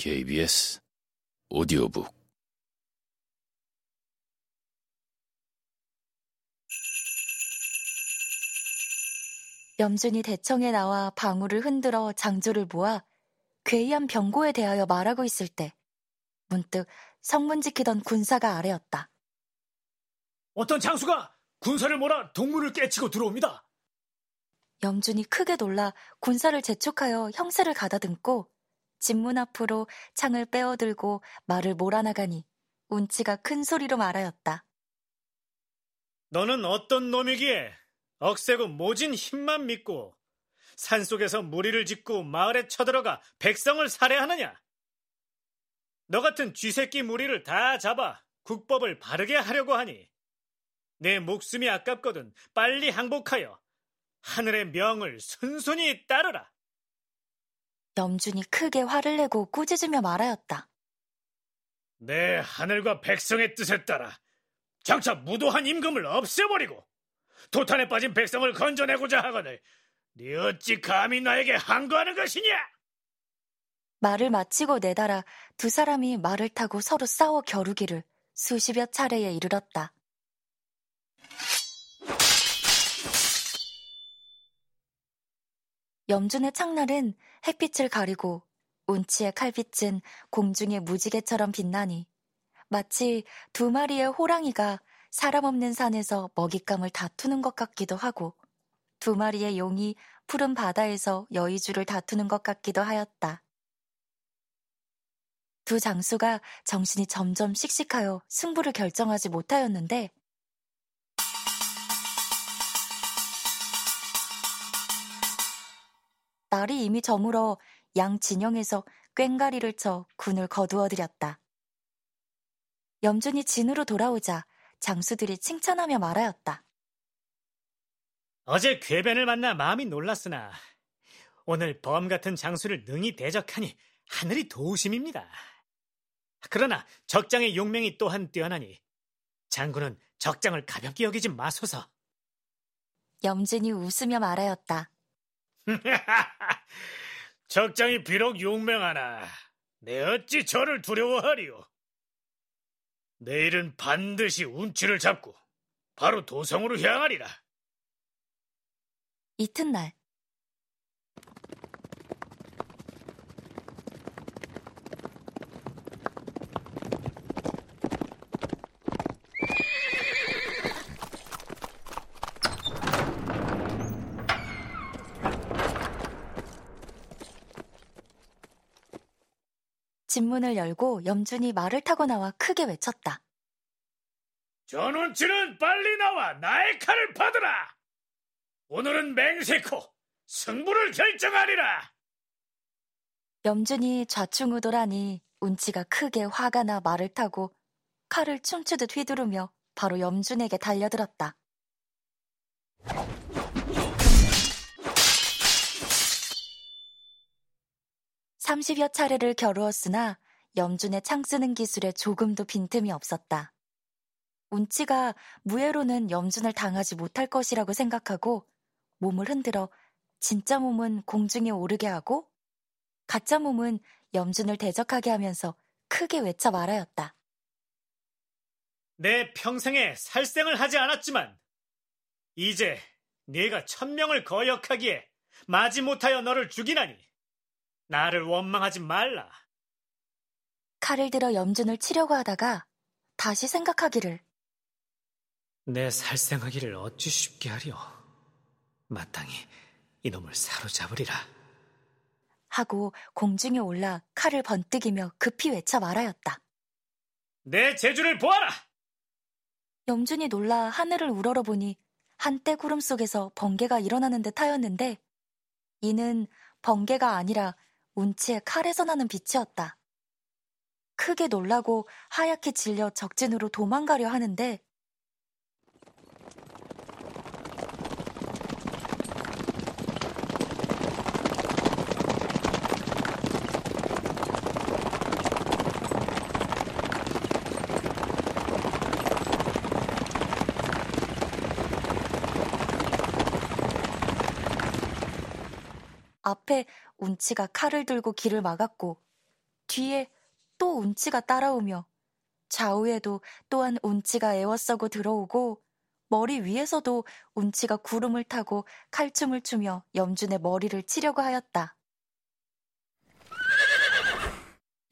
KBS 오디오북 염준이 대청에 나와 방울을 흔들어 장조를 모아 괴이한 병고에 대하여 말하고 있을 때 문득 성문 지키던 군사가 아래였다. 어떤 장수가 군사를 몰아 동문을 깨치고 들어옵니다. 염준이 크게 놀라 군사를 재촉하여 형세를 가다듬고 집문 앞으로 창을 빼어들고 말을 몰아나가니 운치가 큰 소리로 말하였다. 너는 어떤 놈이기에 억세고 모진 힘만 믿고 산속에서 무리를 짓고 마을에 쳐들어가 백성을 살해하느냐? 너 같은 쥐새끼 무리를 다 잡아 국법을 바르게 하려고 하니 내 목숨이 아깝거든 빨리 항복하여 하늘의 명을 순순히 따르라. 염준이 크게 화를 내고 꾸짖으며 말하였다. 내 하늘과 백성의 뜻에 따라 장차 무도한 임금을 없애버리고 도탄에 빠진 백성을 건져내고자 하거늘 네 어찌 감히 나에게 항거하는 것이냐? 말을 마치고 내달아 두 사람이 말을 타고 서로 싸워 겨루기를 수십여 차례에 이르렀다. 염준의 창날은 햇빛을 가리고 운치의 칼빛은 공중의 무지개처럼 빛나니 마치 두 마리의 호랑이가 사람 없는 산에서 먹잇감을 다투는 것 같기도 하고 두 마리의 용이 푸른 바다에서 여의주를 다투는 것 같기도 하였다. 두 장수가 정신이 점점 씩씩하여 승부를 결정하지 못하였는데 날이 이미 저물어 양 진영에서 꽹가리를 쳐 군을 거두어들였다. 염준이 진으로 돌아오자 장수들이 칭찬하며 말하였다. 어제 궤변을 만나 마음이 놀랐으나 오늘 범 같은 장수를 능히 대적하니 하늘이 도우심입니다. 그러나 적장의 용맹이 또한 뛰어나니 장군은 적장을 가볍게 여기지 마소서. 염준이 웃으며 말하였다. 적장이 비록 용맹하나 내 어찌 저를 두려워하리요. 내일은 반드시 운치를 잡고 바로 도성으로 향하리라. 이튿날 집문을 열고 염준이 말을 타고 나와 크게 외쳤다. 전운치는 빨리 나와 나의 칼을 받으라. 오늘은 맹세코 승부를 결정하리라. 염준이 좌충우돌하니 운치가 크게 화가 나 말을 타고 칼을 춤추듯 휘두르며 바로 염준에게 달려들었다. 삼십여 차례를 겨루었으나 염준의 창 쓰는 기술에 조금도 빈틈이 없었다. 운치가 무예로는 염준을 당하지 못할 것이라고 생각하고 몸을 흔들어 진짜 몸은 공중에 오르게 하고 가짜 몸은 염준을 대적하게 하면서 크게 외쳐 말하였다. 내 평생에 살생을 하지 않았지만 이제 네가 천명을 거역하기에 마지 못하여 너를 죽이나니 나를 원망하지 말라. 칼을 들어 염준을 치려고 하다가 다시 생각하기를. 내 살생하기를 어찌 쉽게 하리오. 마땅히 이놈을 사로잡으리라. 하고 공중에 올라 칼을 번뜩이며 급히 외쳐 말하였다. 내 재주를 보아라! 염준이 놀라 하늘을 우러러 보니 한때 구름 속에서 번개가 일어나는 듯 하였는데 이는 번개가 아니라 운치의 칼에서 나는 빛이었다. 크게 놀라고 하얗게 질려 적진으로 도망가려 하는데 앞에 운치가 칼을 들고 길을 막았고 뒤에 또 운치가 따라오며 좌우에도 또한 운치가 애워싸고 들어오고 머리 위에서도 운치가 구름을 타고 칼춤을 추며 염준의 머리를 치려고 하였다.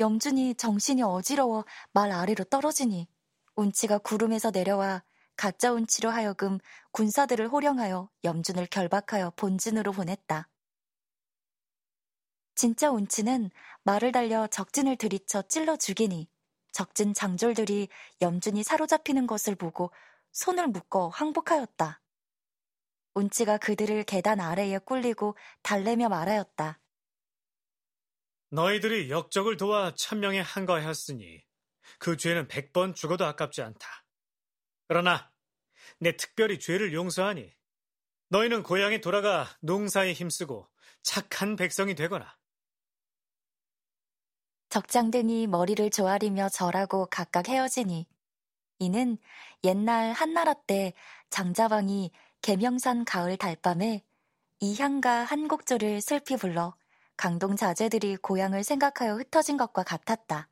염준이 정신이 어지러워 말 아래로 떨어지니 운치가 구름에서 내려와 가짜 운치로 하여금 군사들을 호령하여 염준을 결박하여 본진으로 보냈다. 진짜 운치는 말을 달려 적진을 들이쳐 찔러 죽이니 적진 장졸들이 염준이 사로잡히는 것을 보고 손을 묶어 항복하였다. 운치가 그들을 계단 아래에 꿀리고 달래며 말하였다. 너희들이 역적을 도와 천명에 한거하였으니 그 죄는 백 번 죽어도 아깝지 않다. 그러나 내 특별히 죄를 용서하니 너희는 고향에 돌아가 농사에 힘쓰고 착한 백성이 되거나 적장등이 머리를 조아리며 절하고 각각 헤어지니 이는 옛날 한나라 때 장자왕이 계명산 가을 달밤에 이향과 한곡조를 슬피 불러 강동 자제들이 고향을 생각하여 흩어진 것과 같았다.